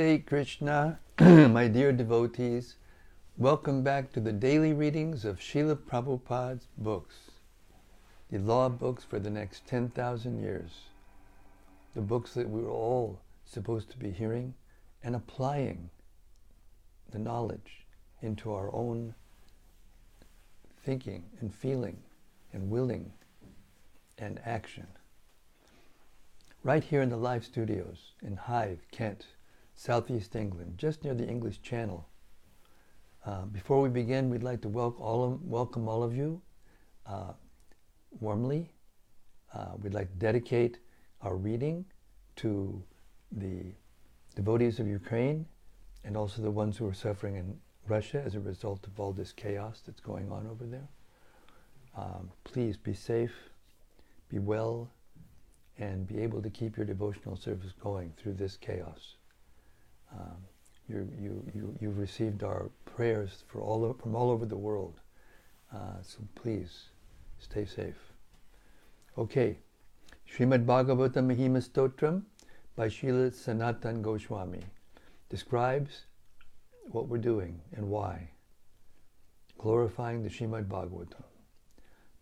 Hare Krishna, my dear devotees, welcome back to the daily readings of Srila Prabhupada's books, the law books for the next 10,000 years, the books that we're all supposed to be hearing and applying the knowledge into our own thinking and feeling and willing and action. Right here in the live studios in Hythe, Kent, Southeast England, just near the English Channel. Uh, before we begin, we'd like to welcome all of, welcome all of you uh, warmly. Uh, we'd like to dedicate our reading to the devotees of Ukraine and also the ones who are suffering in Russia as a result of all this chaos that's going on over there. Um, please be safe, be well, and be able to keep your devotional service going through this chaos. Um, you, you, you, you've received our prayers for all, from all over the world. Uh, so please stay safe. Okay, Srimad Bhagavatam Mahima Stotram by Srila Sanatan Goswami describes what we're doing and why. Glorifying the Srimad Bhagavatam.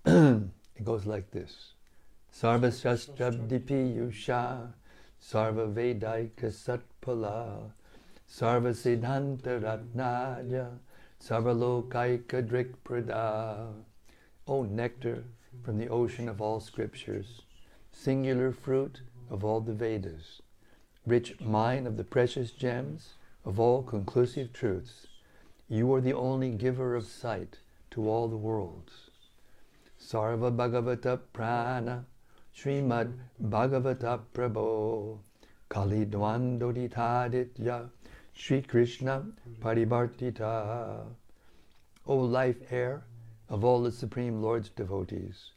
it goes like this. Sarva Shastrabdipi Yusha Sarva Vedaika Satpala Sarva Siddhanta Ratnaya Sarva Lokaika Drikprada O nectar from the ocean of all scriptures, singular fruit of all the Vedas, rich mine of the precious gems of all conclusive truths, you are the only giver of sight to all the worlds. Sarva Bhagavata Prana Srimad Bhagavata Prabhu Kali Dvandoditaditya Sri Krishna Parivartita O life air of all the Supreme Lord's devotees,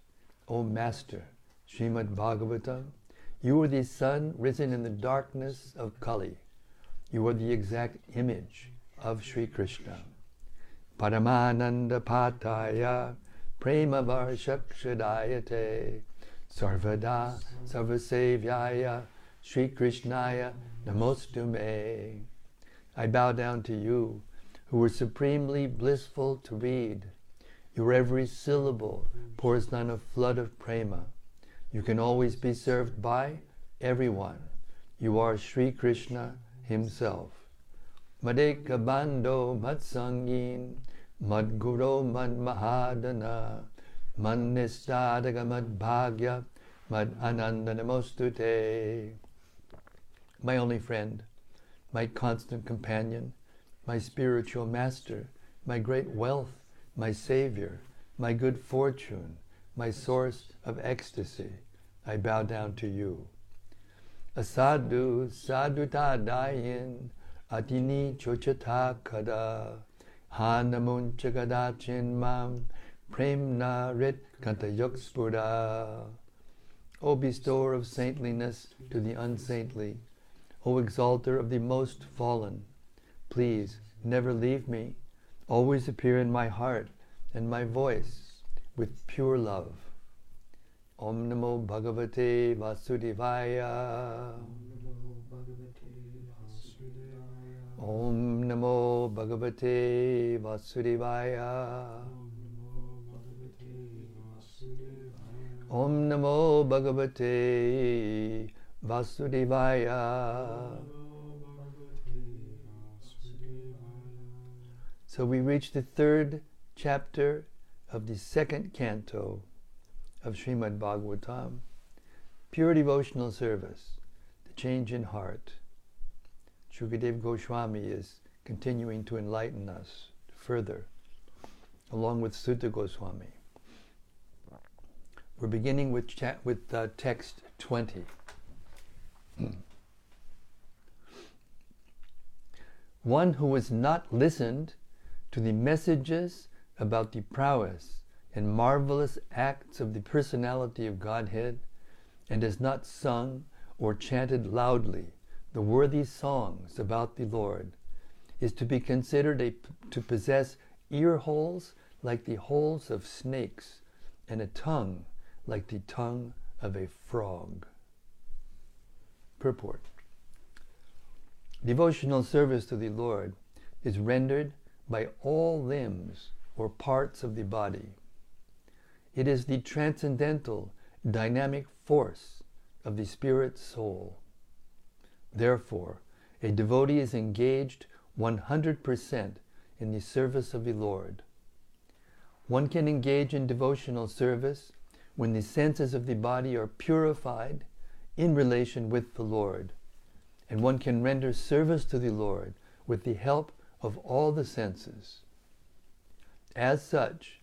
O Master Srimad Bhagavatam, you are the sun risen in the darkness of Kali. You are the exact image of Sri Krishna. Paramananda Pataya Prema Varshakshadayate Sarvada Sarvasevyaya Sri Krishnaya Namostume. I bow down to you, who are supremely blissful to read. Your every syllable pours down a flood of prema. You can always be served by everyone. You are Sri Krishna himself. Madeka Bando Matsangin Madguru Mad Mahadana Manistadaga Mad Bhagya Mad Ananda. My only friend, my constant companion, my spiritual master, my great wealth, my savior, my good fortune, my source of ecstasy, I bow down to you. Asadu saduta dayin atini chochata kada hanamun chagadachin mam premna rit kantayokspura. O bestower of saintliness to the unsaintly, O exalter of the most fallen, please never leave me, always appear in my heart and my voice with pure love. Om Namo Bhagavate Vasudevaya. Om Namo Bhagavate Vasudevaya. Om Namo Bhagavate Vasudevaya. So we reach the third chapter of the second canto of Srimad Bhagavatam, pure devotional service, the change in heart. Shukadev Goswami is continuing to enlighten us further, along with Suta Goswami. We're beginning with, cha- with uh, text 20. One who has not listened to the messages about the prowess and marvelous acts of the personality of Godhead and has not sung or chanted loudly the worthy songs about the Lord is to be considered a, to possess ear holes like the holes of snakes and a tongue like the tongue of a frog. Purport Devotional service to the Lord is rendered by all limbs or parts of the body. It is the transcendental dynamic force of the spirit soul. Therefore, a devotee is engaged 100% in the service of the Lord. One can engage in devotional service when the senses of the body are purified in relation with the Lord, and one can render service to the Lord with the help of all the senses. As such,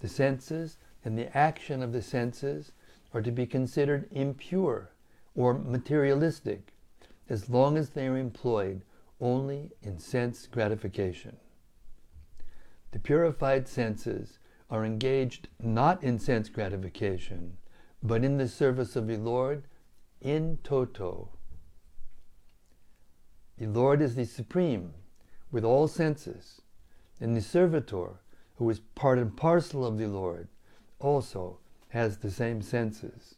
the senses and the action of the senses are to be considered impure or materialistic as long as they are employed only in sense gratification. The purified senses are engaged not in sense gratification, but in the service of the Lord in toto. The Lord is the supreme with all senses, and the servitor, who is part and parcel of the Lord, also has the same senses.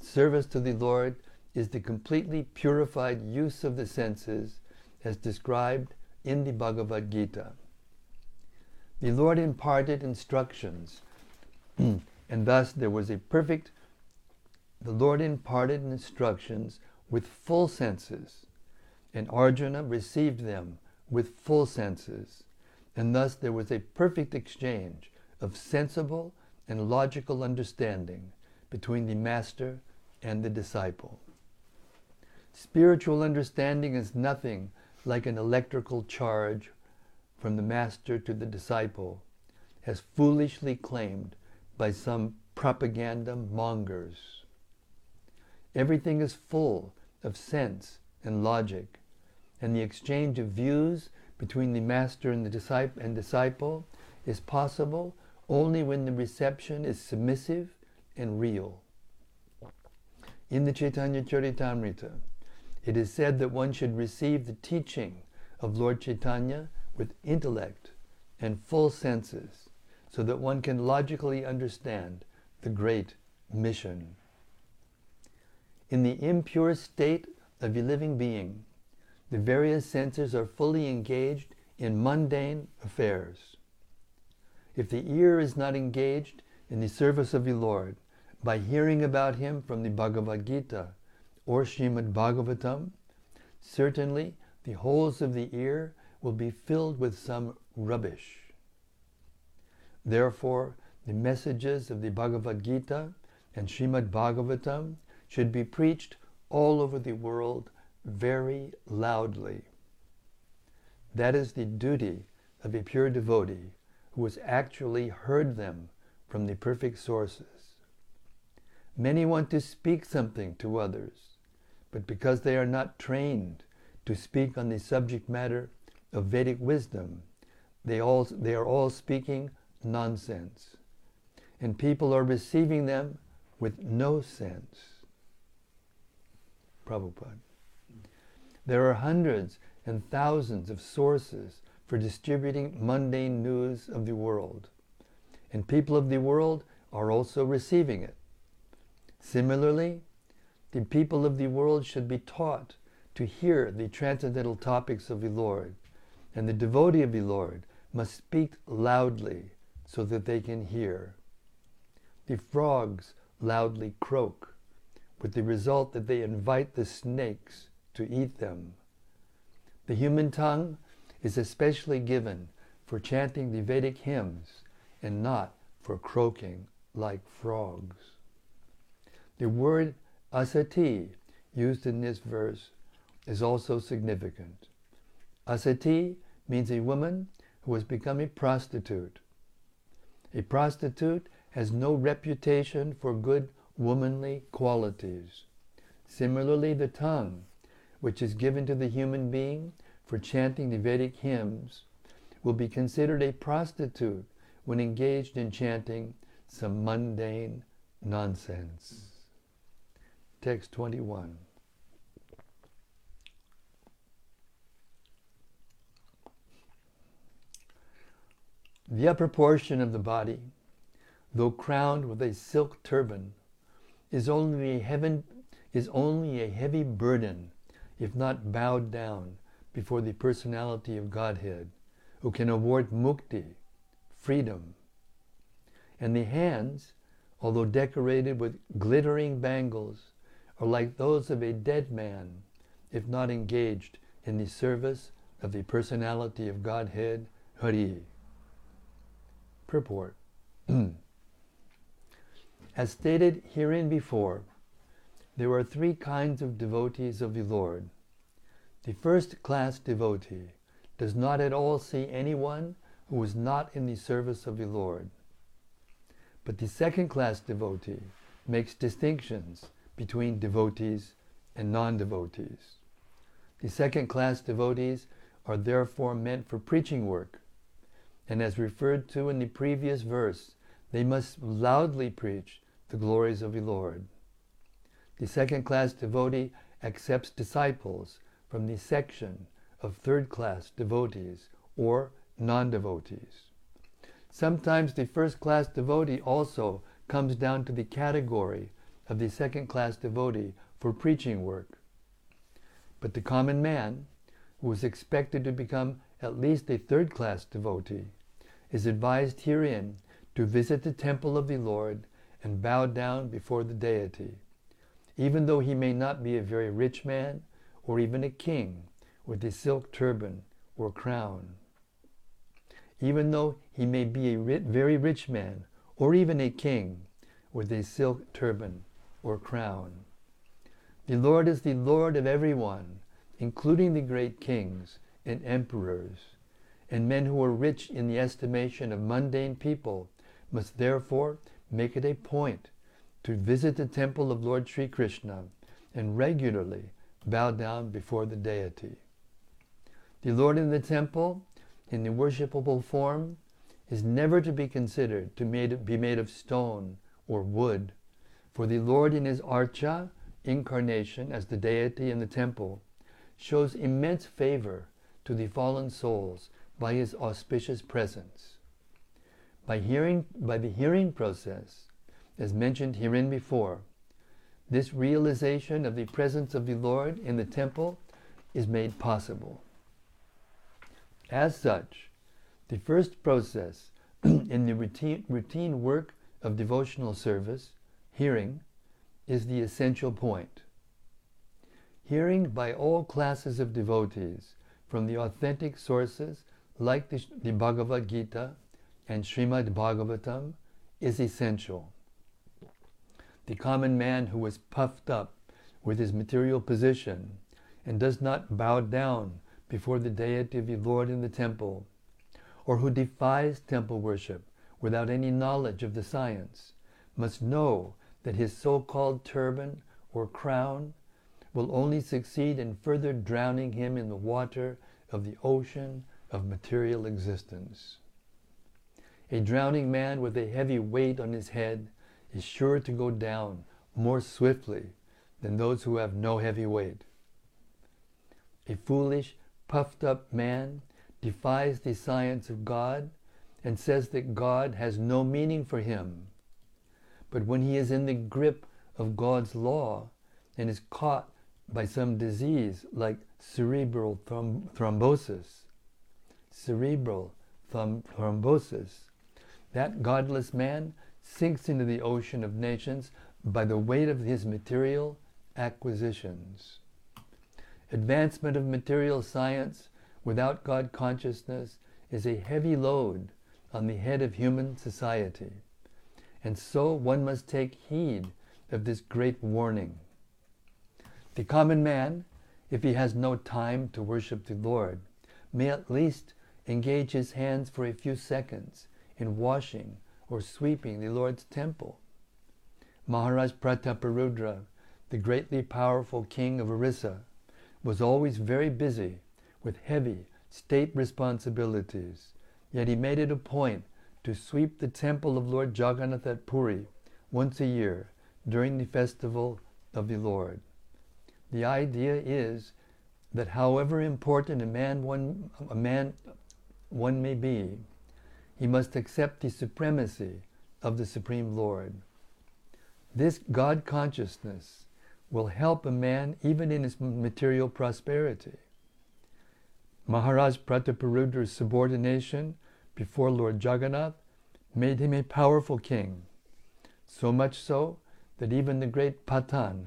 Service to the Lord is the completely purified use of the senses as described in the Bhagavad Gita. The Lord imparted instructions, and thus there was a perfect, the Lord imparted instructions with full senses and Arjuna received them with full senses, and thus there was a perfect exchange of sensible and logical understanding between the master and the disciple. Spiritual understanding is nothing like an electrical charge from the master to the disciple, as foolishly claimed by some propaganda mongers. Everything is full of sense and logic, and the exchange of views between the master and the disciple, and disciple is possible only when the reception is submissive and real. In the Chaitanya Charitamrita, it is said that one should receive the teaching of Lord Chaitanya with intellect and full senses so that one can logically understand the great mission. In the impure state of a living being, the various senses are fully engaged in mundane affairs. If the ear is not engaged in the service of the Lord by hearing about Him from the Bhagavad Gita or Srimad Bhagavatam, certainly the holes of the ear will be filled with some rubbish. Therefore, the messages of the Bhagavad Gita and Srimad Bhagavatam should be preached all over the world very loudly. That is the duty of a pure devotee who has actually heard them from the perfect sources. Many want to speak something to others, but because they are not trained to speak on the subject matter of Vedic wisdom, they, all, they are all speaking nonsense. And people are receiving them with no sense. Prabhupada. There are hundreds and thousands of sources for distributing mundane news of the world, and people of the world are also receiving it. Similarly, the people of the world should be taught to hear the transcendental topics of the Lord, and the devotee of the Lord must speak loudly so that they can hear. The frogs loudly croak, with the result that they invite the snakes to eat them. The human tongue is especially given for chanting the Vedic hymns and not for croaking like frogs. The word asati used in this verse is also significant. Asati means a woman who has become a prostitute. A prostitute has no reputation for good womanly qualities. Similarly, the tongue which is given to the human being for chanting the Vedic hymns will be considered a prostitute when engaged in chanting some mundane nonsense. Text 21. The upper portion of the body, though crowned with a silk turban, is only a, heaven, is only a heavy burden if not bowed down, before the personality of Godhead, who can award mukti, freedom. And the hands, although decorated with glittering bangles, are like those of a dead man, if not engaged in the service of the personality of Godhead, Hari. Purport. As stated herein before, there are three kinds of devotees of the Lord. The first class devotee does not at all see anyone who is not in the service of the Lord. But the second class devotee makes distinctions between devotees and non devotees. The second class devotees are therefore meant for preaching work, and as referred to in the previous verse, they must loudly preach the glories of the Lord. The second class devotee accepts disciples from the section of third class devotees or non devotees. Sometimes the first class devotee also comes down to the category of the second class devotee for preaching work. But the common man, who is expected to become at least a third class devotee, is advised herein to visit the temple of the Lord and bow down before the deity even though he may not be a very rich man or even a king with a silk turban or crown. Even though he may be a very rich man or even a king with a silk turban or crown. The Lord is the Lord of everyone, including the great kings and emperors, and men who are rich in the estimation of mundane people must therefore make it a point to visit the temple of Lord Sri Krishna and regularly bow down before the deity. The Lord in the temple, in the worshipable form, is never to be considered to be made of stone or wood, for the Lord in his archa, incarnation as the deity in the temple, shows immense favor to the fallen souls by his auspicious presence. By hearing by the hearing process, as mentioned herein before. This realization of the presence of the Lord in the temple is made possible. As such, the first process in the routine, routine work of devotional service, hearing, is the essential point. Hearing by all classes of devotees from the authentic sources like the, the Bhagavad Gita and Srimad Bhagavatam is essential. The common man who is puffed up with his material position and does not bow down before the deity of the Lord in the temple, or who defies temple worship without any knowledge of the science, must know that his so called turban or crown will only succeed in further drowning him in the water of the ocean of material existence. A drowning man with a heavy weight on his head is sure to go down more swiftly than those who have no heavy weight. A foolish, puffed up man defies the science of God and says that God has no meaning for him. But when he is in the grip of God's law and is caught by some disease like cerebral throm- thrombosis, cerebral throm- thrombosis, that godless man sinks into the ocean of nations by the weight of his material acquisitions. Advancement of material science without God consciousness is a heavy load on the head of human society. And so one must take heed of this great warning. The common man, if he has no time to worship the Lord, may at least engage his hands for a few seconds in washing or sweeping the Lord's temple. Maharaj Prataparudra, the greatly powerful king of Orissa, was always very busy with heavy state responsibilities, yet he made it a point to sweep the temple of Lord Jagannath at Puri once a year during the festival of the Lord. The idea is that however important a man one, a man one may be, he must accept the supremacy of the Supreme Lord. This God consciousness will help a man even in his material prosperity. Maharaj Prataparudra's subordination before Lord Jagannath made him a powerful king, so much so that even the great Pathan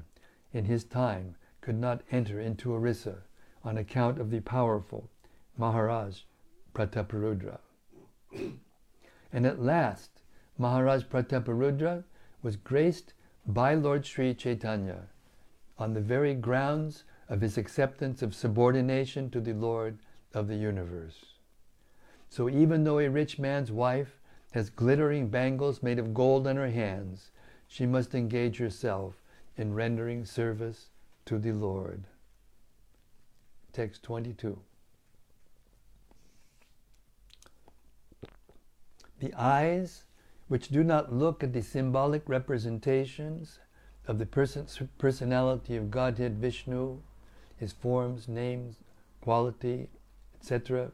in his time could not enter into Orissa on account of the powerful Maharaj Prataparudra. And at last, Maharaj Prataparudra was graced by Lord Sri Chaitanya on the very grounds of his acceptance of subordination to the Lord of the universe. So even though a rich man's wife has glittering bangles made of gold on her hands, she must engage herself in rendering service to the Lord. Text 22. The eyes which do not look at the symbolic representations of the person, personality of Godhead Vishnu, his forms, names, quality, etc.,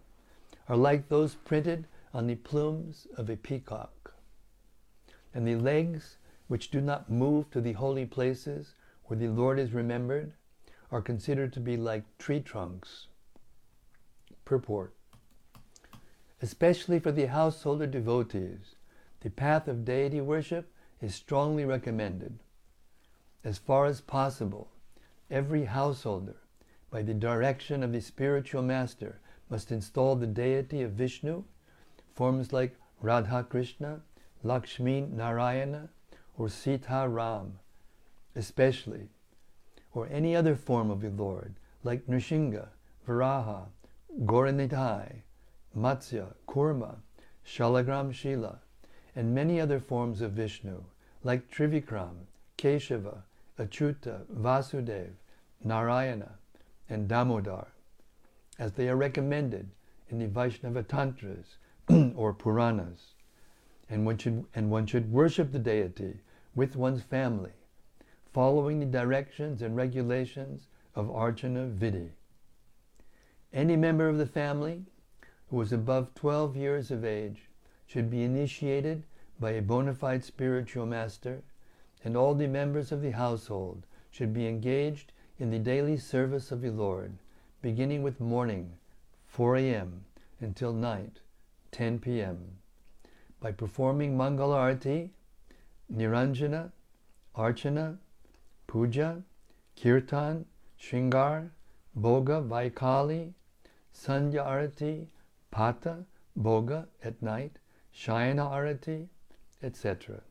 are like those printed on the plumes of a peacock. And the legs, which do not move to the holy places where the Lord is remembered, are considered to be like tree trunks. Purport. Especially for the householder devotees, the path of deity worship is strongly recommended. As far as possible, every householder, by the direction of the spiritual master, must install the deity of Vishnu, forms like Radha Krishna, Lakshmi Narayana, or Sita Ram, especially, or any other form of the Lord, like Nrsimha, Varaha, Gauranitai, Matsya, Kurma, Shalagram Shila, and many other forms of Vishnu, like Trivikram, Keshava, Achuta, Vasudev, Narayana, and Damodar, as they are recommended in the Vaishnava Tantras or Puranas. And one, should, and one should worship the deity with one's family, following the directions and regulations of Archana Vidhi. Any member of the family who is above 12 years of age should be initiated by a bona fide spiritual master, and all the members of the household should be engaged in the daily service of the Lord, beginning with morning, 4 a.m., until night, 10 p.m., by performing Mangala Arati, Niranjana, Archana, Puja, Kirtan, Shringar, Bhoga, Vaikali, Sandhya Arati, Pata, Bhoga at night, Shayana Arati, etc.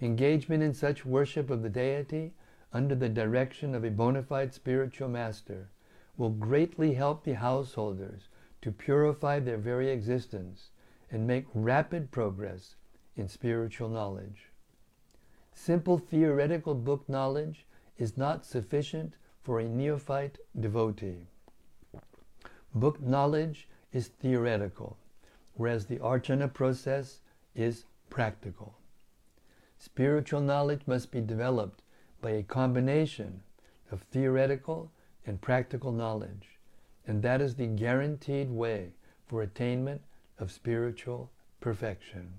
Engagement in such worship of the deity under the direction of a bona fide spiritual master will greatly help the householders to purify their very existence and make rapid progress in spiritual knowledge. Simple theoretical book knowledge is not sufficient for a neophyte devotee. Book knowledge is theoretical, whereas the archana process is practical. Spiritual knowledge must be developed by a combination of theoretical and practical knowledge, and that is the guaranteed way for attainment of spiritual perfection.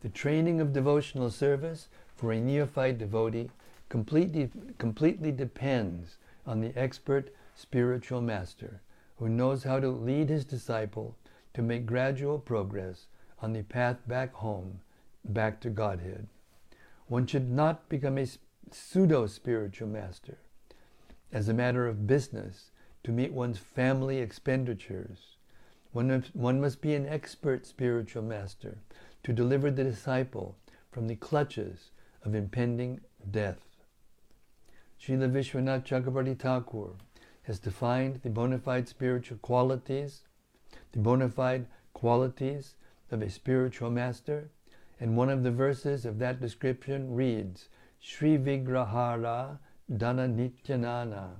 The training of devotional service for a neophyte devotee completely, completely depends on the expert spiritual master who knows how to lead his disciple to make gradual progress on the path back home, back to Godhead. One should not become a pseudo spiritual master as a matter of business to meet one's family expenditures. One, must be an expert spiritual master to deliver the disciple from the clutches of impending death. Srila Vishwanath Chakravarti Thakur has defined the bona fide spiritual qualities, the bona fide qualities of a spiritual master, and one of the verses of that description reads, Sri Vigrahara Dana Nityanana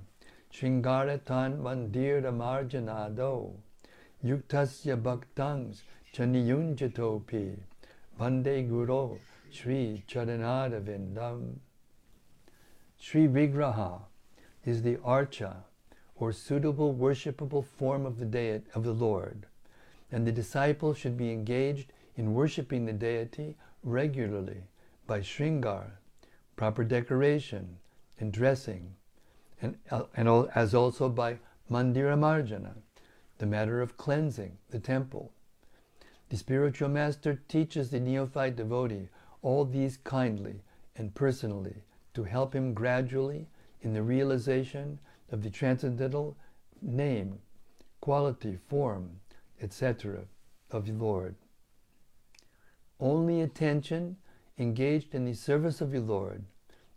Shringaratan Mandira Marjanado Yuktasya Bhaktangs Chaniyunjatopi Vande Guru Sri Charanada Vindam Sri Vigraha is the archa or suitable worshipable form of the deity of the Lord, and the disciple should be engaged in worshiping the deity regularly by shringar, proper decoration, and dressing, and, and as also by mandira marjana, the matter of cleansing the temple. The spiritual master teaches the neophyte devotee all these kindly and personally to help him gradually in the realization of the transcendental name, quality, form, etc. of the Lord. Only attention engaged in the service of the Lord,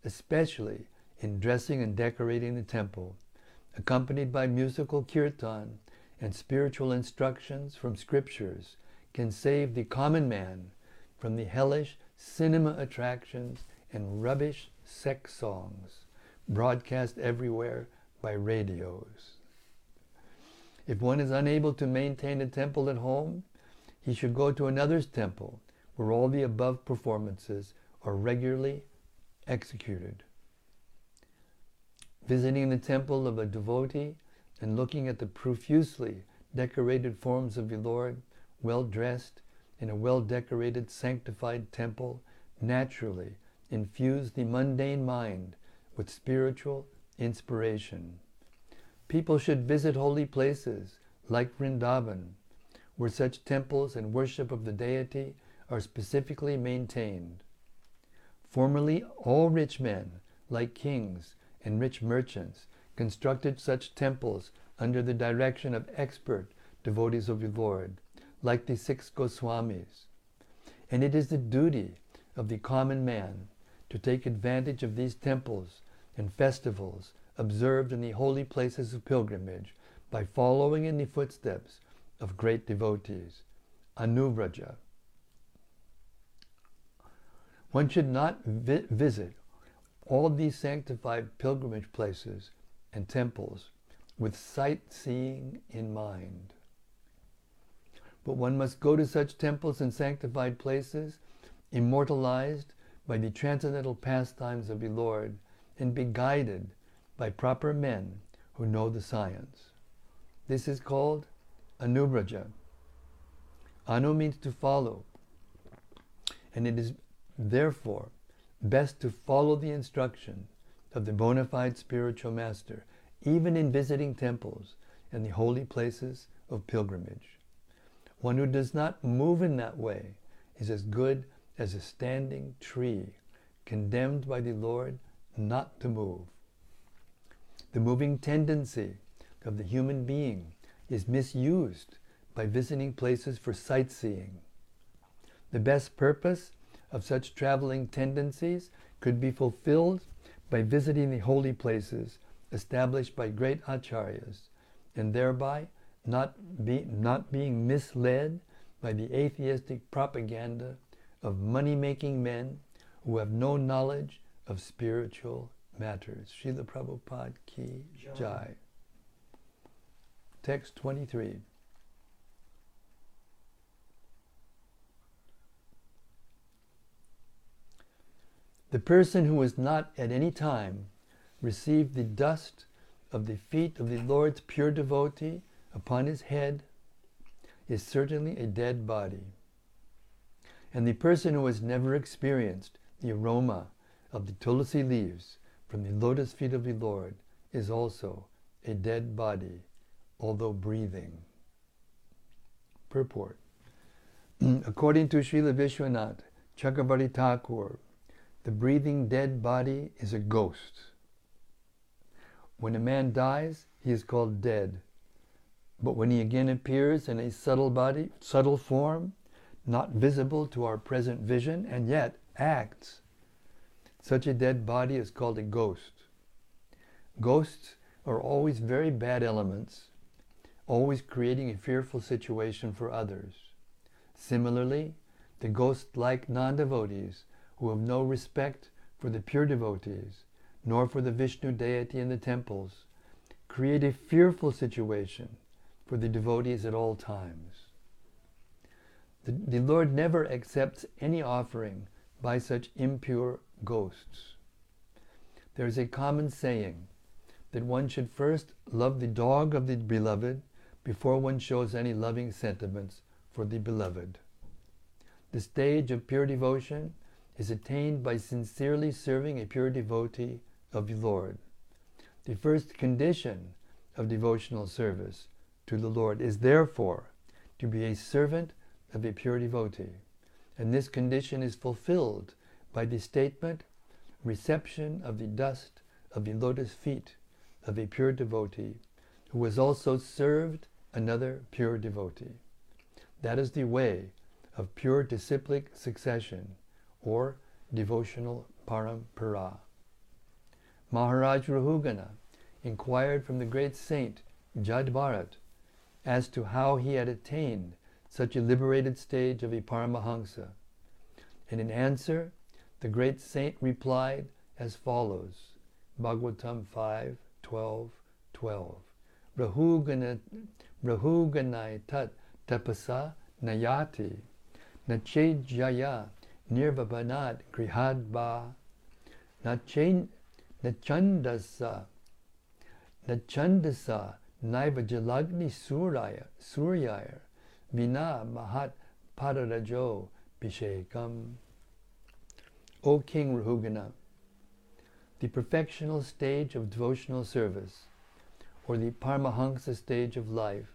especially in dressing and decorating the temple, accompanied by musical kirtan and spiritual instructions from scriptures, can save the common man from the hellish cinema attractions and rubbish sex songs broadcast everywhere by radios. If one is unable to maintain a temple at home, he should go to another's temple where all the above performances are regularly executed. Visiting the temple of a devotee and looking at the profusely decorated forms of the Lord, well dressed in a well decorated, sanctified temple, naturally infuse the mundane mind with spiritual inspiration. People should visit holy places like Vrindavan, where such temples and worship of the deity are specifically maintained. Formerly, all rich men, like kings and rich merchants, constructed such temples under the direction of expert devotees of the Lord, like the six Goswamis. And it is the duty of the common man to take advantage of these temples and festivals observed in the holy places of pilgrimage by following in the footsteps of great devotees. Anuvraja. One should not vi- visit all these sanctified pilgrimage places and temples with sightseeing in mind. But one must go to such temples and sanctified places, immortalized by the transcendental pastimes of the Lord, and be guided by proper men who know the science. This is called anubraja. Anu means to follow, and it is therefore best to follow the instruction of the bona fide spiritual master, even in visiting temples and the holy places of pilgrimage. One who does not move in that way is as good as a standing tree, condemned by the Lord not to move. The moving tendency of the human being is misused by visiting places for sightseeing. The best purpose of such traveling tendencies could be fulfilled by visiting the holy places established by great acharyas and thereby not, be, not being misled by the atheistic propaganda of money making men who have no knowledge of spiritual matters. Srila Prabhupada Ki Jai. Text 23. The person who has not at any time received the dust of the feet of the Lord's pure devotee upon his head is certainly a dead body. And the person who has never experienced the aroma of the tulsi leaves from the lotus feet of the Lord is also a dead body, although breathing. Purport. According to Srila Vishwanath Chakravarti Thakur, the breathing dead body is a ghost. When a man dies, he is called dead. But when he again appears in a subtle body, subtle form, not visible to our present vision, and yet acts such a dead body is called a ghost. Ghosts are always very bad elements, always creating a fearful situation for others. Similarly, the ghost like non devotees who have no respect for the pure devotees, nor for the Vishnu deity in the temples, create a fearful situation for the devotees at all times. The, the Lord never accepts any offering by such impure ghosts. There is a common saying that one should first love the dog of the beloved before one shows any loving sentiments for the beloved. The stage of pure devotion is attained by sincerely serving a pure devotee of the Lord. The first condition of devotional service to the Lord is therefore to be a servant of a pure devotee. And this condition is fulfilled by the statement, reception of the dust of the lotus feet of a pure devotee who has also served another pure devotee. That is the way of pure disciplic succession or devotional parampara. Maharaj Rahugana inquired from the great saint Jad Bharat as to how he had attained such a liberated stage of a Paramahansa. And in answer, the great saint replied as follows Bhagavatam 5 12 12. Rahuganai tat tapasa nayati nachejaya nirvabanat grihadba nachandasa nachandasa naiva jalagni suryaya suryaya vina mahat padarajo bishekam O King Rahugana, the perfectional stage of devotional service, or the Paramahansa stage of life,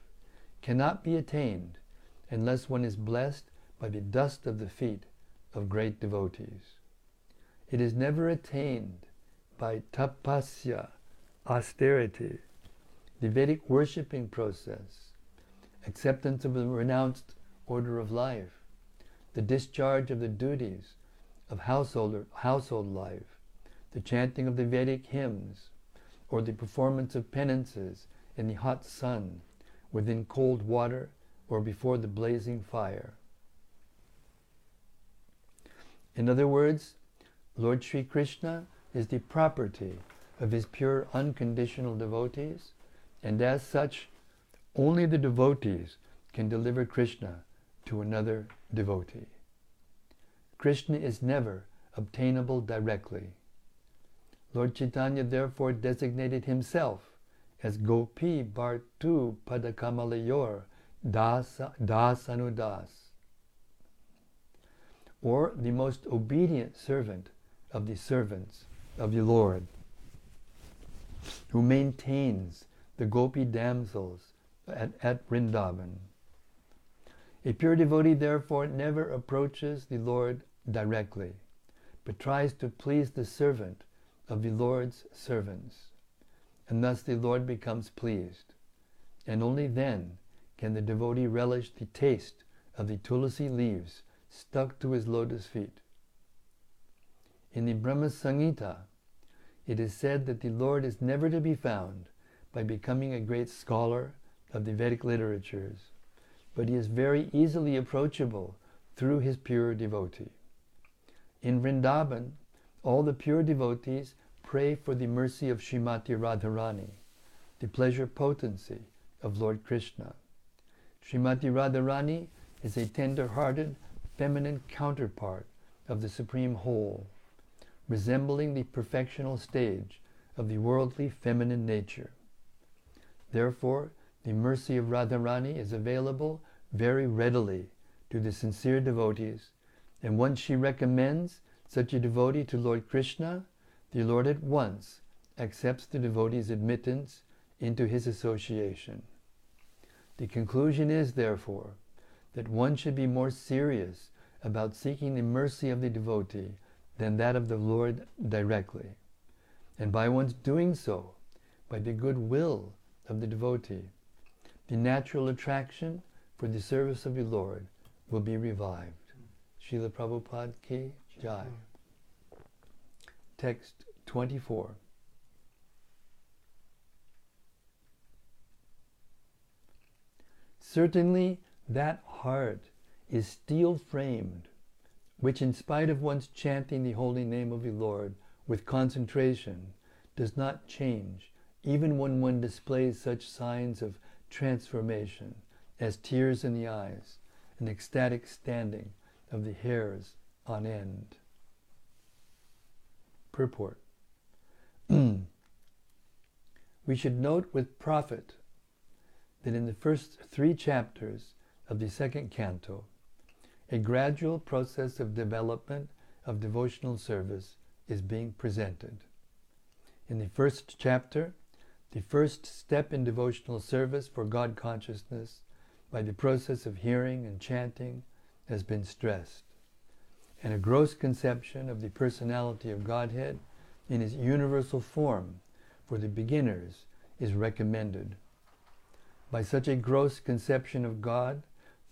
cannot be attained unless one is blessed by the dust of the feet of great devotees. It is never attained by tapasya, austerity, the Vedic worshipping process, acceptance of the renounced order of life, the discharge of the duties of household, household life, the chanting of the Vedic hymns, or the performance of penances in the hot sun, within cold water, or before the blazing fire. In other words, Lord Sri Krishna is the property of his pure unconditional devotees, and as such, only the devotees can deliver Krishna to another devotee. Krishna is never obtainable directly. Lord Chaitanya therefore designated himself as Gopi Bhartu Padakamalayor Das, das or the most obedient servant of the servants of the Lord, who maintains the Gopi damsels at, at Vrindavan. A pure devotee therefore never approaches the Lord directly, but tries to please the servant of the Lord's servants. And thus the Lord becomes pleased. And only then can the devotee relish the taste of the tulasi leaves stuck to his lotus feet. In the Brahma Samhita, it is said that the Lord is never to be found by becoming a great scholar of the Vedic literatures, but he is very easily approachable through his pure devotee. In Vrindavan, all the pure devotees pray for the mercy of Srimati Radharani, the pleasure potency of Lord Krishna. Srimati Radharani is a tender-hearted, feminine counterpart of the Supreme Whole, resembling the perfectional stage of the worldly feminine nature. Therefore, the mercy of Radharani is available very readily to the sincere devotees and once she recommends such a devotee to Lord Krishna, the Lord at once accepts the devotee's admittance into his association. The conclusion is, therefore, that one should be more serious about seeking the mercy of the devotee than that of the Lord directly. And by one's doing so, by the good will of the devotee, the natural attraction for the service of the Lord will be revived. Srila Prabhupada ki jai. Hmm. Text 24. Certainly that heart is steel framed, which in spite of one's chanting the holy name of the Lord with concentration does not change, even when one displays such signs of transformation as tears in the eyes, an ecstatic standing, of the hairs on end. Purport. we should note with profit that in the first three chapters of the second canto, a gradual process of development of devotional service is being presented. In the first chapter, the first step in devotional service for God consciousness by the process of hearing and chanting has been stressed, and a gross conception of the personality of Godhead in its universal form for the beginners is recommended. By such a gross conception of God,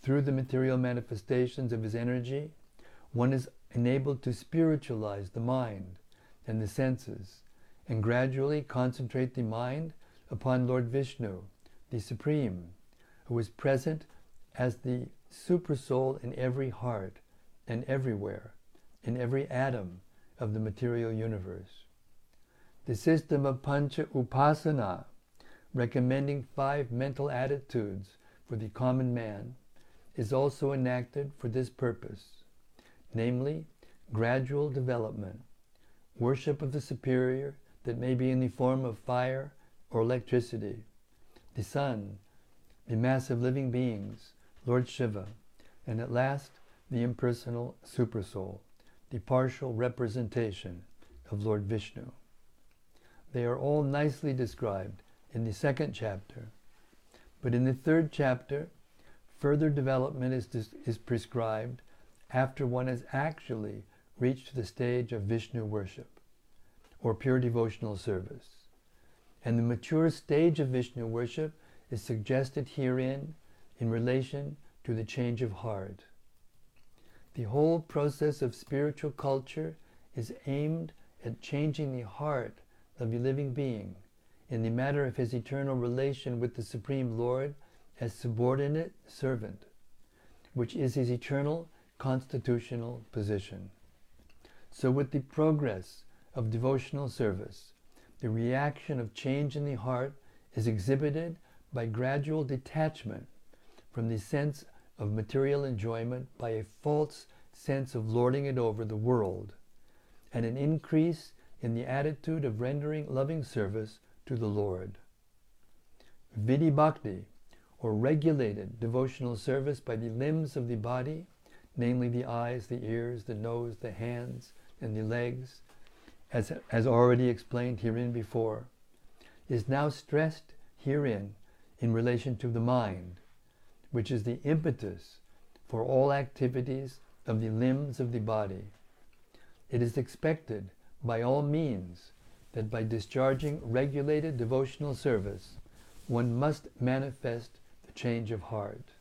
through the material manifestations of his energy, one is enabled to spiritualize the mind and the senses and gradually concentrate the mind upon Lord Vishnu, the Supreme, who is present as the Supersoul in every heart and everywhere, in every atom of the material universe. The system of Pancha Upasana, recommending five mental attitudes for the common man, is also enacted for this purpose, namely, gradual development, worship of the superior that may be in the form of fire or electricity, the sun, the mass of living beings, Lord Shiva, and at last the impersonal Supersoul, the partial representation of Lord Vishnu. They are all nicely described in the second chapter, but in the third chapter, further development is, is prescribed after one has actually reached the stage of Vishnu worship or pure devotional service. And the mature stage of Vishnu worship is suggested herein in relation to the change of heart. The whole process of spiritual culture is aimed at changing the heart of the living being in the matter of his eternal relation with the Supreme Lord as subordinate servant, which is his eternal constitutional position. So, with the progress of devotional service, the reaction of change in the heart is exhibited by gradual detachment from the sense of material enjoyment by a false sense of lording it over the world, and an increase in the attitude of rendering loving service to the Lord. Vidhi Bhakti, or regulated devotional service by the limbs of the body, namely the eyes, the ears, the nose, the hands, and the legs, as, as already explained herein before, is now stressed herein in relation to the mind, which is the impetus for all activities of the limbs of the body. It is expected by all means that by discharging regulated devotional service, one must manifest the change of heart.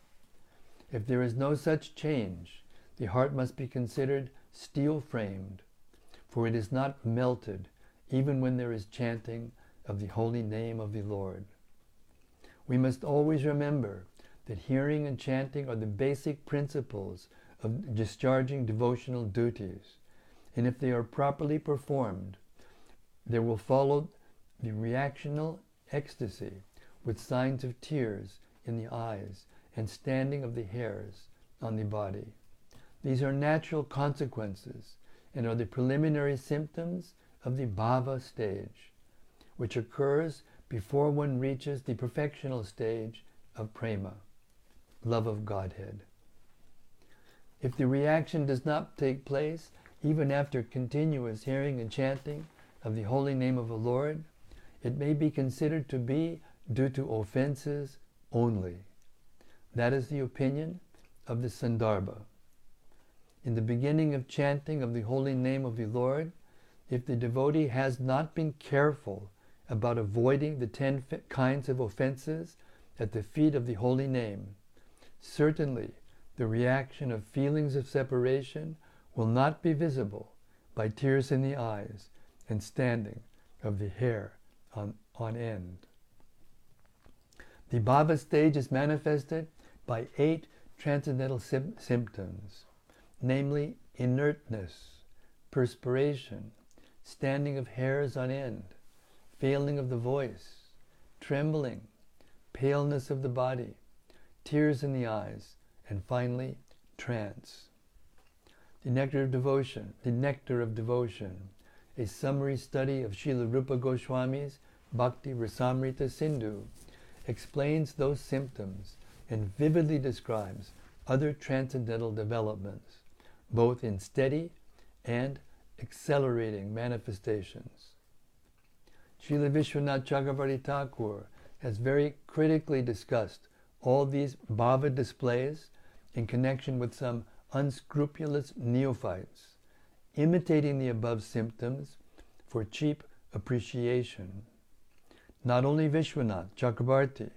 If there is no such change, the heart must be considered steel framed for it is not melted even when there is chanting of the holy name of the Lord. We must always remember that hearing and chanting are the basic principles of discharging devotional duties, and if they are properly performed, there will follow the reactional ecstasy with signs of tears in the eyes and standing of the hairs on the body. These are natural consequences and are the preliminary symptoms of the bhava stage, which occurs before one reaches the perfectional stage of prema, love of Godhead. If the reaction does not take place, even after continuous hearing and chanting of the holy name of the Lord, it may be considered to be due to offenses only. That is the opinion of the Sandarbha in the beginning of chanting of the holy name of the Lord, if the devotee has not been careful about avoiding the ten kinds of offenses at the feet of the holy name, certainly the reaction of feelings of separation will not be visible by tears in the eyes and standing of the hair on, on end. The bhava stage is manifested by eight transcendental sim- symptoms namely inertness, perspiration, standing of hairs on end, failing of the voice, trembling, paleness of the body, tears in the eyes, and finally, trance. The Nectar of Devotion, the Nectar of Devotion, a summary study of Srila Rupa Goswami's Bhakti Rasamrita Sindhu, explains those symptoms and vividly describes other transcendental developments both in steady and accelerating manifestations. Srila Vishwanath Chakravarti Thakur has very critically discussed all these bhava displays in connection with some unscrupulous neophytes, imitating the above symptoms for cheap appreciation. Not only Vishwanath Chakravarti,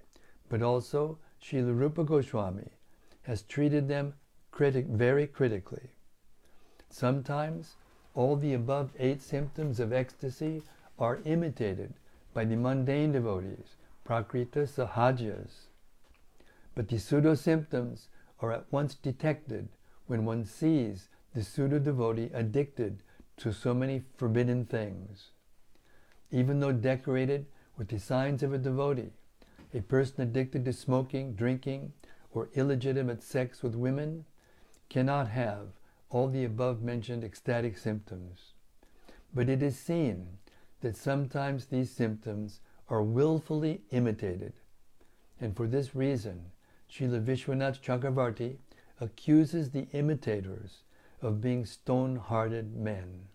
but also Srila Rupa Goswami has treated them very critically. Sometimes all the above eight symptoms of ecstasy are imitated by the mundane devotees, Prakrita Sahajas. But the pseudo symptoms are at once detected when one sees the pseudo devotee addicted to so many forbidden things. Even though decorated with the signs of a devotee, a person addicted to smoking, drinking, or illegitimate sex with women cannot have all the above mentioned ecstatic symptoms. But it is seen that sometimes these symptoms are willfully imitated. And for this reason, Srila Vishwanath Chakravarti accuses the imitators of being stone hearted men.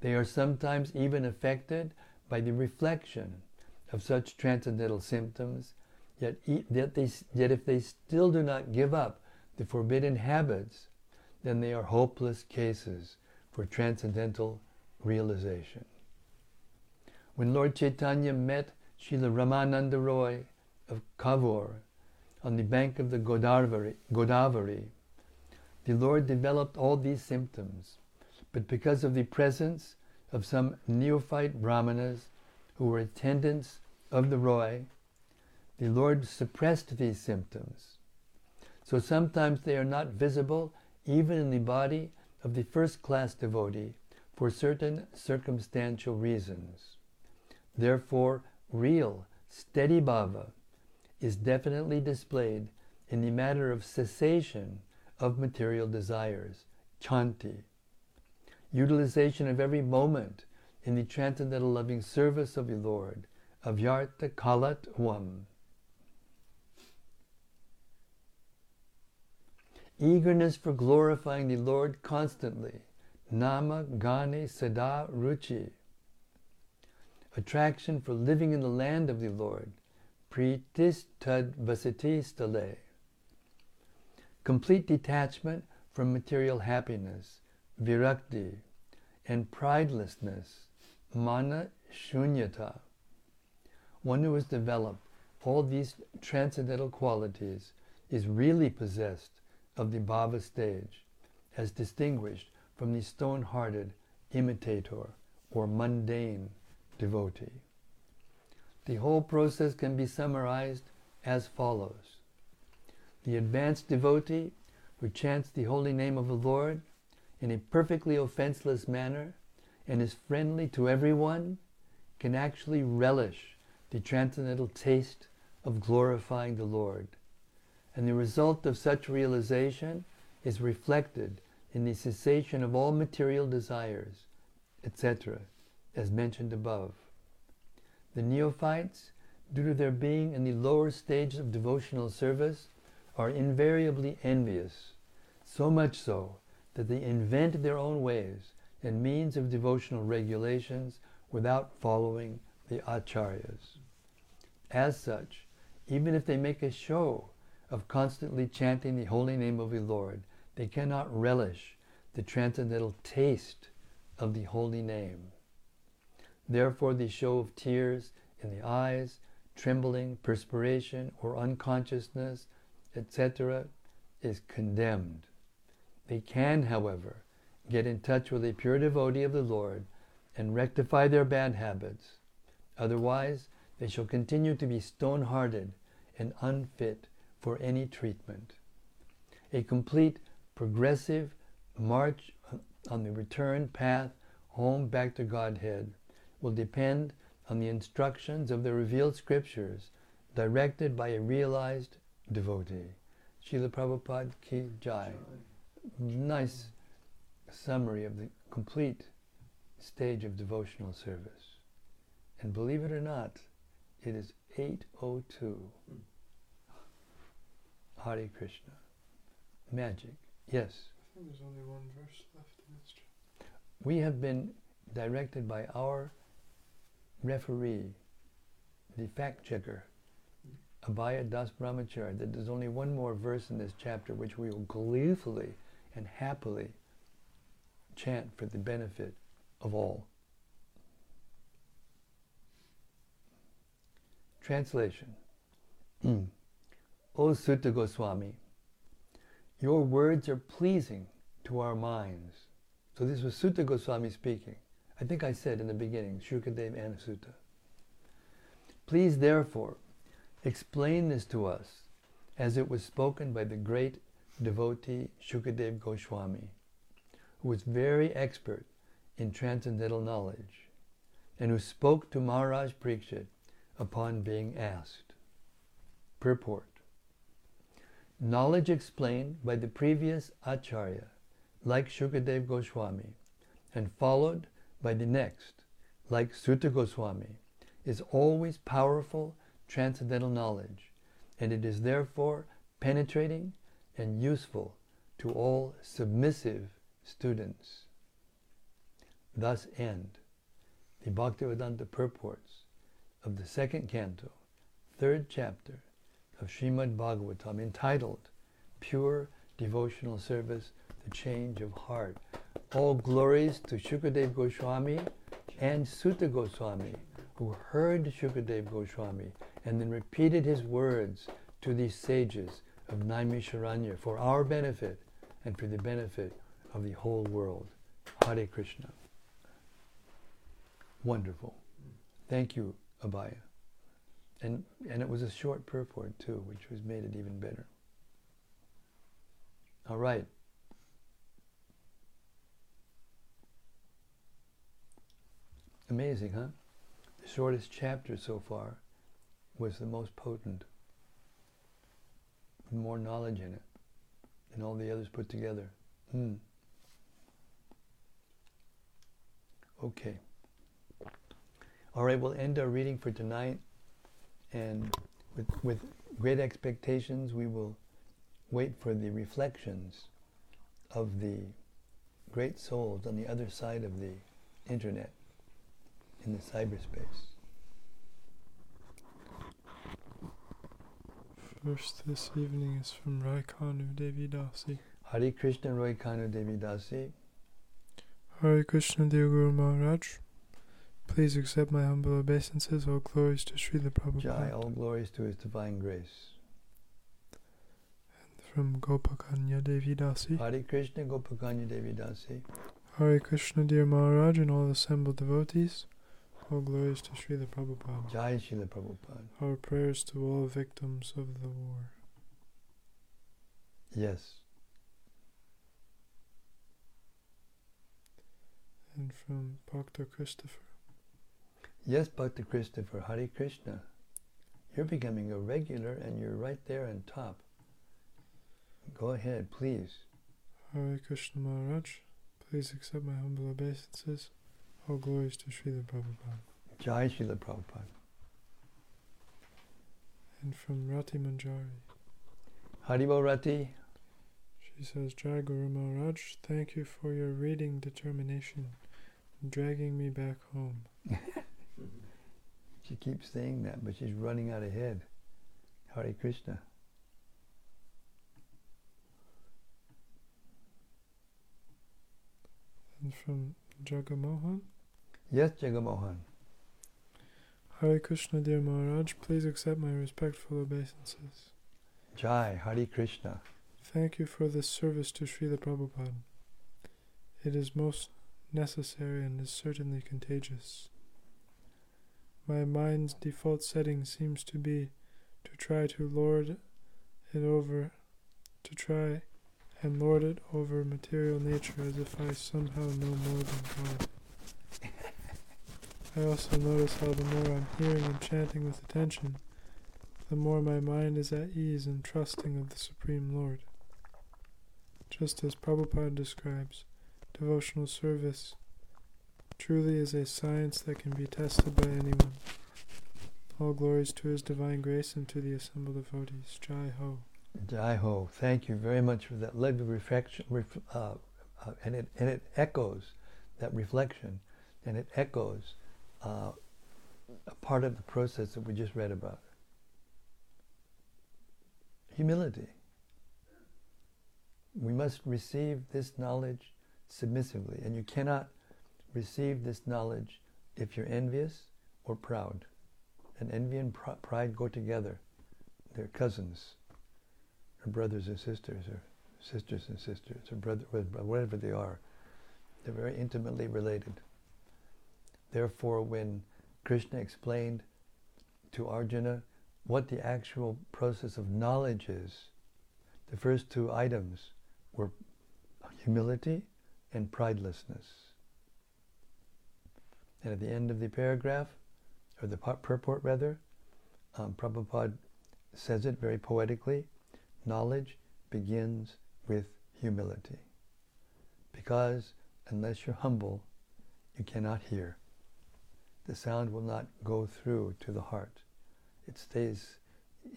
They are sometimes even affected by the reflection of such transcendental symptoms, yet, yet, they, yet if they still do not give up the forbidden habits, then they are hopeless cases for transcendental realization. When Lord Chaitanya met Srila Ramananda Roy of Kavur on the bank of the Godavari, Godavari, the Lord developed all these symptoms, but because of the presence of some neophyte brahmanas who were attendants of the Roy, the Lord suppressed these symptoms. So sometimes they are not visible even in the body of the first class devotee for certain circumstantial reasons. Therefore, real, steady bhava is definitely displayed in the matter of cessation of material desires, chanti, utilization of every moment in the transcendental loving service of the Lord, avyarta kalat wam. Eagerness for glorifying the Lord constantly, nama gane sada ruchi. Attraction for living in the land of the Lord, pritis tad vasati. Complete detachment from material happiness, virakti, and pridelessness, mana shunyata. One who has developed all these transcendental qualities is really possessed of the bhava stage, as distinguished from the stone-hearted imitator or mundane devotee. The whole process can be summarized as follows. The advanced devotee who chants the holy name of the Lord in a perfectly offenseless manner and is friendly to everyone can actually relish the transcendental taste of glorifying the Lord. And the result of such realization is reflected in the cessation of all material desires, etc., as mentioned above. The neophytes, due to their being in the lower stages of devotional service, are invariably envious, so much so that they invent their own ways and means of devotional regulations without following the acharyas. As such, even if they make a show of constantly chanting the holy name of the Lord, they cannot relish the transcendental taste of the holy name. Therefore, the show of tears in the eyes, trembling, perspiration, or unconsciousness, etc., is condemned. They can, however, get in touch with a pure devotee of the Lord and rectify their bad habits. Otherwise, they shall continue to be stone hearted and unfit for any treatment. A complete progressive march on the return path home back to Godhead will depend on the instructions of the revealed scriptures directed by a realized devotee. Srila Prabhupada Ki Jai. Nice summary of the complete stage of devotional service. And believe it or not, it is 802. Hare Krishna. Magic. Yes. I think there's only one verse left in this chapter. We have been directed by our referee, the fact checker, Abhaya Das that there's only one more verse in this chapter which we will gleefully and happily chant for the benefit of all. Translation. Hmm. o Suta Goswami, your words are pleasing to our minds. So this was Suta Goswami speaking. I think I said in the beginning, Shukadev and Suta. Please therefore explain this to us as it was spoken by the great devotee Shukadev Goswami, who was very expert in transcendental knowledge and who spoke to Maharaj Parikshit upon being asked. Purport Knowledge explained by the previous Acharya, like Shukadev Goswami, and followed by the next, like Suta Goswami, is always powerful transcendental knowledge, and it is therefore penetrating and useful to all submissive students. Thus end the Bhaktivedanta purports of the second canto, third chapter of Srimad Bhagavatam entitled Pure Devotional Service, the Change of Heart. All glories to Shukadev Goswami and Suta Goswami, who heard Shukadev Goswami and then repeated his words to these sages of Naimisharanya for our benefit and for the benefit of the whole world. Hare Krishna. Wonderful. Thank you, Abhaya. And, and it was a short purport too, which was made it even better. All right. Amazing, huh? The shortest chapter so far was the most potent, more knowledge in it than all the others put together. Hmm. Okay. All right, we'll end our reading for tonight. And with, with great expectations, we will wait for the reflections of the great souls on the other side of the internet in the cyberspace. First this evening is from Raikanu Devi Dasi. Hari Krishna Raikanu Devi Dasi. Hare Krishna Dear Guru Maharaj. Please accept my humble obeisances. All glories to Srila Prabhupada. Jai, all glories to His divine grace. And from Gopakanya Devi Dasi. Hari Krishna Gopakanya Devi Dasi. Hare Krishna Dear Maharaj and all assembled devotees. All glories to Srila Prabhupada. Jai Srila Prabhupada. Our prayers to all victims of the war. Yes. And from Bhakta Christopher. Yes, Bhakta Christopher. Hari Krishna. You're becoming a regular and you're right there on top. Go ahead, please. Hare Krishna Maharaj. Please accept my humble obeisances. All glories to Srila Prabhupada. Jai Srila Prabhupada. And from Rati Manjari. Haribo Rati. She says, Jai Guru Maharaj, thank you for your reading determination, dragging me back home. She keeps saying that, but she's running out ahead. Hare Krishna. And from Jagamohan. Yes, Jagamohan. Hare Krishna, dear Maharaj, please accept my respectful obeisances. Jai, Hare Krishna. Thank you for this service to Srila Prabhupada. It is most necessary and is certainly contagious. My mind's default setting seems to be to try to lord it over, to try and lord it over material nature as if I somehow know more than God. I also notice how the more I'm hearing and chanting with attention, the more my mind is at ease and trusting of the Supreme Lord. Just as Prabhupada describes, devotional service truly is a science that can be tested by anyone. All glories to His divine grace and to the assembled devotees. Jai Ho. Jai Ho. Thank you very much for that lovely reflection, ref, uh, uh, and it and it echoes that reflection, and it echoes uh, a part of the process that we just read about. Humility. We must receive this knowledge submissively, and you cannot receive this knowledge if you're envious or proud. And envy and pr- pride go together. They're cousins, or brothers and sisters, or sisters and sisters, or brother, whatever they are. They're very intimately related. Therefore, when Krishna explained to Arjuna what the actual process of knowledge is, the first two items were humility and pridelessness. And at the end of the paragraph, or the purport rather, um, Prabhupada says it very poetically knowledge begins with humility. Because unless you're humble, you cannot hear. The sound will not go through to the heart. It stays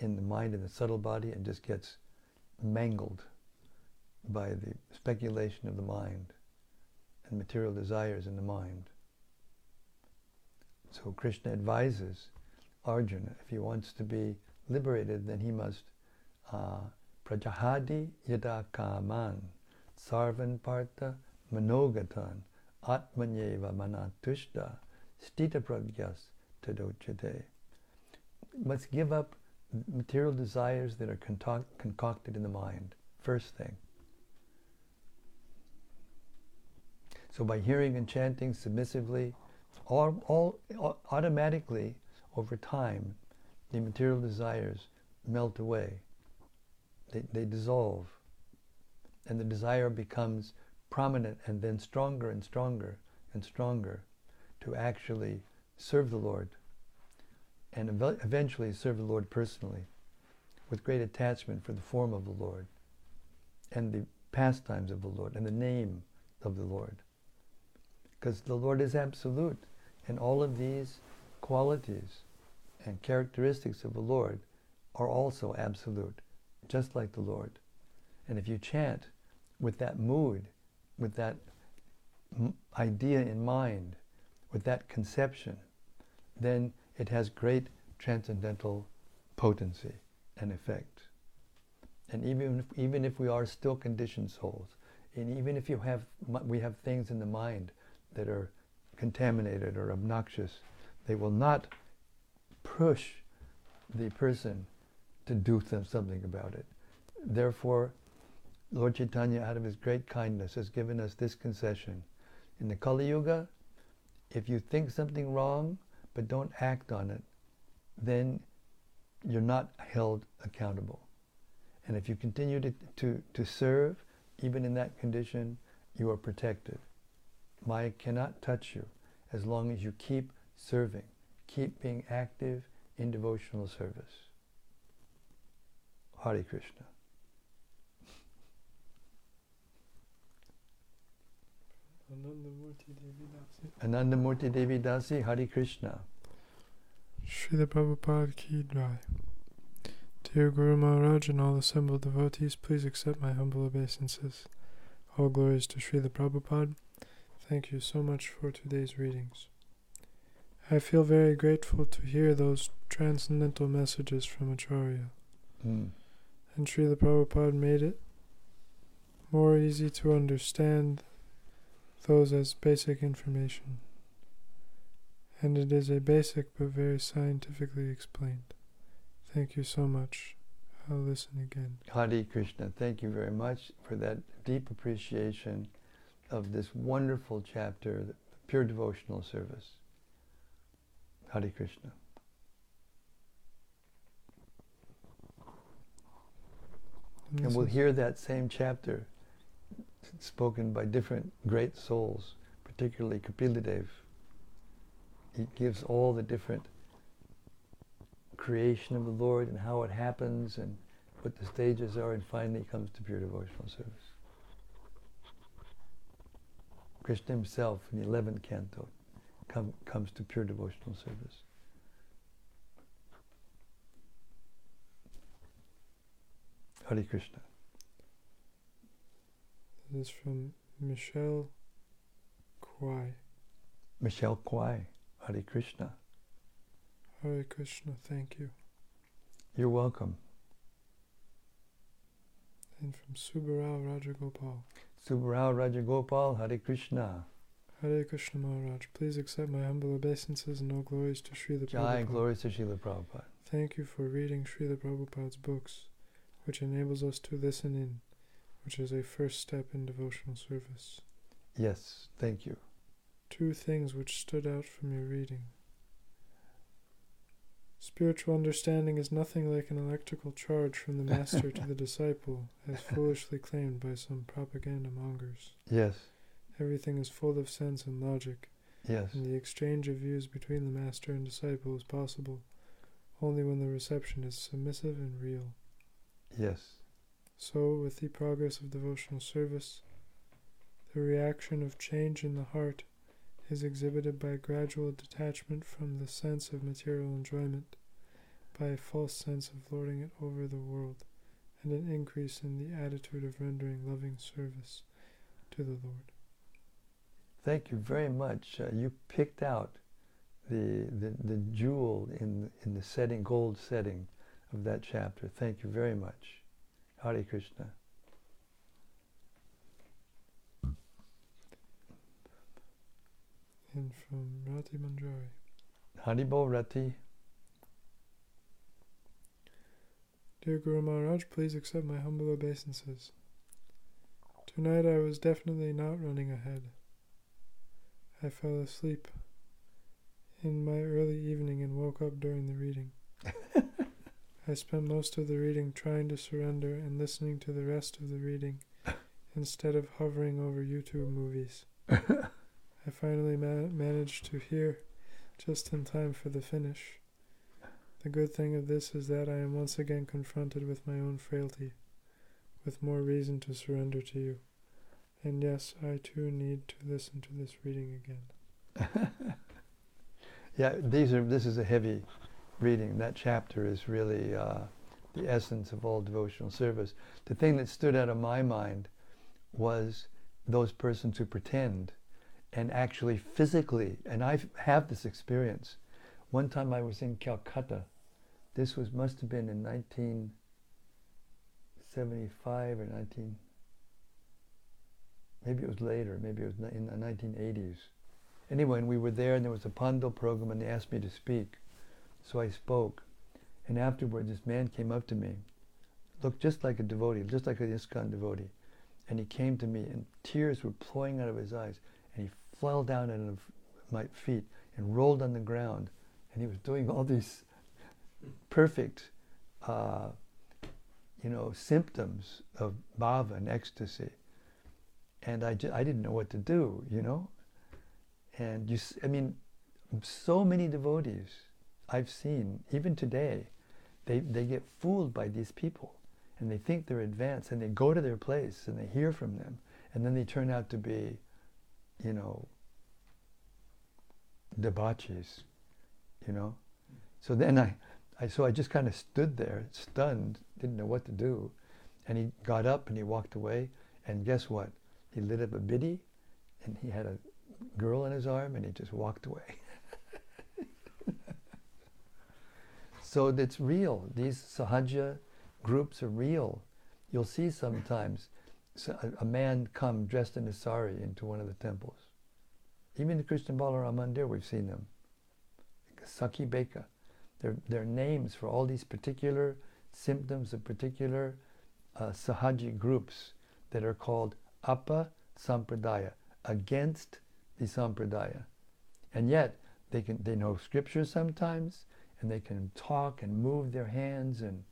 in the mind and the subtle body and just gets mangled by the speculation of the mind and material desires in the mind. So Krishna advises Arjuna, if he wants to be liberated, then he must uh, prajahadi yada kaman sarvan partha manogatan atmanyeva manatushta stita pragyas tadochate. Must give up material desires that are concocted in the mind, first thing. So by hearing and chanting submissively, all, all, automatically over time, the material desires melt away. They, they dissolve. And the desire becomes prominent and then stronger and stronger and stronger to actually serve the Lord and ev- eventually serve the Lord personally with great attachment for the form of the Lord and the pastimes of the Lord and the name of the Lord. Because the Lord is absolute, and all of these qualities and characteristics of the Lord are also absolute, just like the Lord. And if you chant with that mood, with that idea in mind, with that conception, then it has great transcendental potency and effect. And even if, even if we are still conditioned souls, and even if you have we have things in the mind that are contaminated or obnoxious, they will not push the person to do something about it. Therefore, Lord Chaitanya, out of his great kindness, has given us this concession. In the Kali Yuga, if you think something wrong but don't act on it, then you're not held accountable. And if you continue to, to, to serve, even in that condition, you are protected. Maya cannot touch you as long as you keep serving, keep being active in devotional service. Hare Krishna. Anandamurti Devi Dasi. Anandamurti Devi Dasi, Hare Krishna. Srila Prabhupada Ki Jai. Dear Guru Maharaj and all assembled devotees, please accept my humble obeisances. All glories to Srila Prabhupada. Thank you so much for today's readings. I feel very grateful to hear those transcendental messages from Acharya. Mm. And Srila Prabhupada made it more easy to understand those as basic information. And it is a basic but very scientifically explained. Thank you so much. I'll listen again. Hare Krishna, thank you very much for that deep appreciation of this wonderful chapter, the pure devotional service. Hare Krishna. And, and we'll hear that same chapter spoken by different great souls, particularly Kapila He gives all the different creation of the Lord and how it happens and what the stages are, and finally comes to pure devotional service. Krishna himself in the 11th canto come, comes to pure devotional service. Hare Krishna. This is from Michelle Kwai. Michelle Kwai, Hare Krishna. Hare Krishna, thank you. You're welcome. And from Subarao Rajagopal. Subarao Rajagopal, Hare Krishna. Hare Krishna Maharaj, please accept my humble obeisances and all glories to Srila Jai, Prabhupada. glories to Srila Prabhupada. Thank you for reading Srila Prabhupada's books, which enables us to listen in, which is a first step in devotional service. Yes, thank you. Two things which stood out from your reading. Spiritual understanding is nothing like an electrical charge from the master to the disciple, as foolishly claimed by some propaganda mongers. Yes, Everything is full of sense and logic, yes, and the exchange of views between the master and disciple is possible only when the reception is submissive and real. yes, So, with the progress of devotional service, the reaction of change in the heart is exhibited by gradual detachment from the sense of material enjoyment, by a false sense of lording it over the world, and an increase in the attitude of rendering loving service to the Lord. Thank you very much. Uh, you picked out the, the, the jewel in, in the setting, gold setting of that chapter. Thank you very much. Hare Krishna. And from Rati Manjari. Haribo Rati. Dear Guru Maharaj, please accept my humble obeisances. Tonight I was definitely not running ahead. I fell asleep in my early evening and woke up during the reading. I spent most of the reading trying to surrender and listening to the rest of the reading instead of hovering over YouTube movies. I finally ma- managed to hear just in time for the finish. The good thing of this is that I am once again confronted with my own frailty, with more reason to surrender to you. And yes, I too need to listen to this reading again. yeah, these are. This is a heavy reading. That chapter is really uh, the essence of all devotional service. The thing that stood out of my mind was those persons who pretend and actually physically, and I have this experience. One time I was in Calcutta. This was must have been in 1975 or 19. Maybe it was later. Maybe it was in the 1980s. Anyway, and we were there, and there was a Pandal program, and they asked me to speak. So I spoke, and afterwards, this man came up to me, looked just like a devotee, just like an ISKCON devotee, and he came to me, and tears were flowing out of his eyes, and he fell down at my feet and rolled on the ground, and he was doing all these perfect, uh, you know, symptoms of bhava and ecstasy. And I, ju- I didn't know what to do, you know. And you, s- I mean, so many devotees I've seen, even today, they, they get fooled by these people and they think they're advanced and they go to their place and they hear from them and then they turn out to be, you know, debauchees, you know. So then I, I so I just kind of stood there, stunned, didn't know what to do, and he got up and he walked away, and guess what? He lit up a bidi, and he had a girl in his arm, and he just walked away. so it's real. These sahaja groups are real. You'll see sometimes a man come dressed in a sari into one of the temples. Even the Krishna Balaram Mandir, we've seen them. Sakhi Beka. They're, they're names for all these particular symptoms of particular uh, sahaji groups that are called apa sampradaya, against the sampradaya. And yet, they, can, they know scripture sometimes, and they can talk and move their hands and,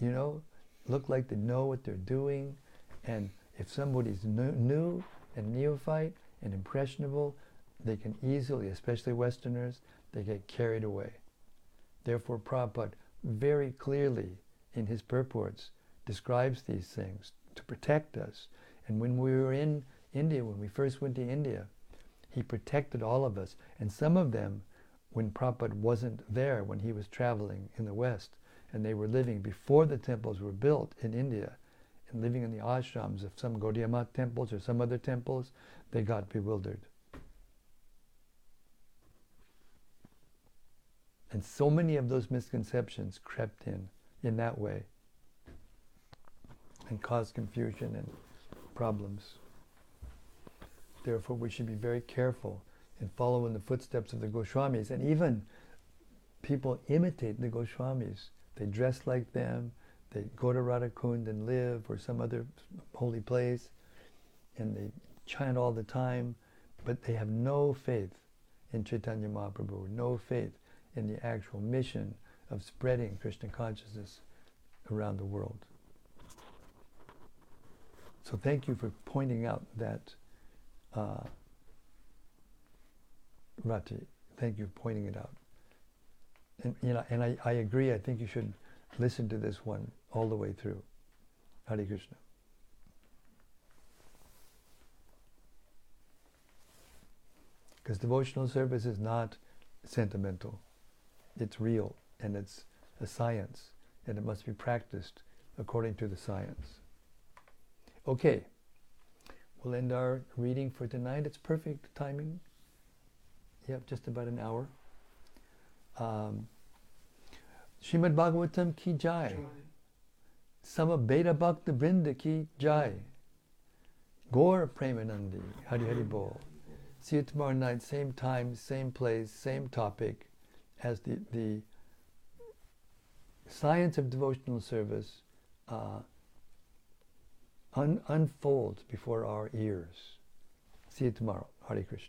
you know, look like they know what they're doing. And if somebody's new, new and neophyte and impressionable, they can easily, especially Westerners, they get carried away. Therefore, Prabhupada very clearly in his purports describes these things to protect us. And when we were in India, when we first went to India, he protected all of us. And some of them, when Prabhupada wasn't there, when he was traveling in the West, and they were living before the temples were built in India, and living in the ashrams of some Gaudiya temples or some other temples, they got bewildered. And so many of those misconceptions crept in in that way and caused confusion and problems. Therefore, we should be very careful in the footsteps of the Goswamis. And even people imitate the Goswamis. They dress like them, they go to Radhakund and live or some other holy place, and they chant all the time, but they have no faith in Chaitanya Mahaprabhu, no faith in the actual mission of spreading Krishna consciousness around the world. So thank you for pointing out that, uh, Rati. Thank you for pointing it out. And you know, and I, I agree. I think you should listen to this one all the way through. Hare Krishna. Because devotional service is not sentimental. It's real and it's a science and it must be practiced according to the science. Okay, we'll end our reading for tonight. It's perfect timing. Yep, just about an hour. Um, Shrimad Bhagavatam ki jai. Samaveta Bhakta Vrinda ki jai. Gaur Premanandi. Hari Hari Bol. See you tomorrow night, same time, same place, same topic, as the, the science of devotional service uh, un- unfolds before our ears. See you tomorrow. Hari Krishna.